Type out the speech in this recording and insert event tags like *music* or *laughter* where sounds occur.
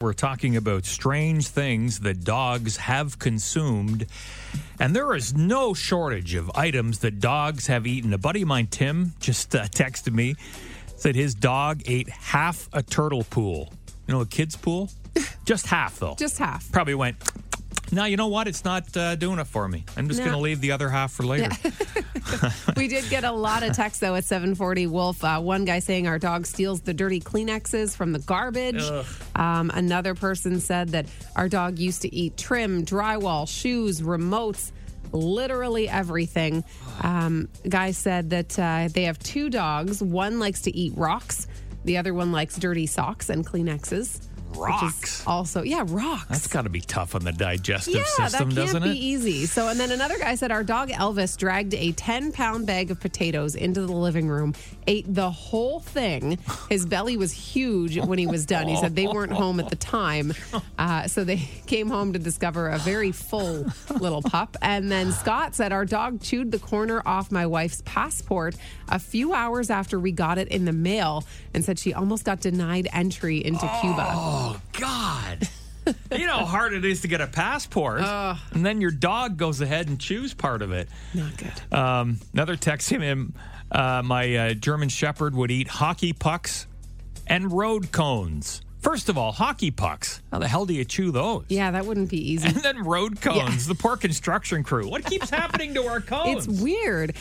We're talking about strange things that dogs have consumed. And there is no shortage of items that dogs have eaten. A buddy of mine, Tim, just uh, texted me, said his dog ate half a turtle pool. You know, a kid's pool? *laughs* Just half, though. Just half. Probably went, now, you know what? It's not uh, doing it for me. I'm just No. going to leave the other half for later. *laughs* *laughs* We did get a lot of texts though at 740 Wolf. Uh, one guy saying our dog steals the dirty Kleenexes from the garbage. Um, another person said that our dog used to eat trim, drywall, shoes, remotes, literally everything. Um, guy said that uh, they have two dogs. One likes to eat rocks. The other one likes dirty socks and Kleenexes. Rocks? Also, yeah, rocks. That's got to be tough on the digestive Yeah, system, that can't doesn't be it? easy. So, and then another guy said our dog Elvis dragged a 10 pound bag of potatoes into the living room, ate the whole thing. His belly was huge when he was done. He said they weren't home at the time. *laughs* Uh, so they *laughs* came home to discover a very full little pup. And then Scott said our dog chewed the corner off my wife's passport a few hours after we got it in the mail and said she almost got denied entry into Cuba. Oh, God. you know how hard it is to get a passport. and then your dog goes ahead and chews part of it. Not good. Um, another text came in. Uh, my uh, German Shepherd would eat hockey pucks and road cones. First of all, hockey pucks. How the hell do you chew those? Yeah, that wouldn't be easy. *laughs* And then road cones. The poor construction crew. What keeps happening to our *laughs* cones? It's weird.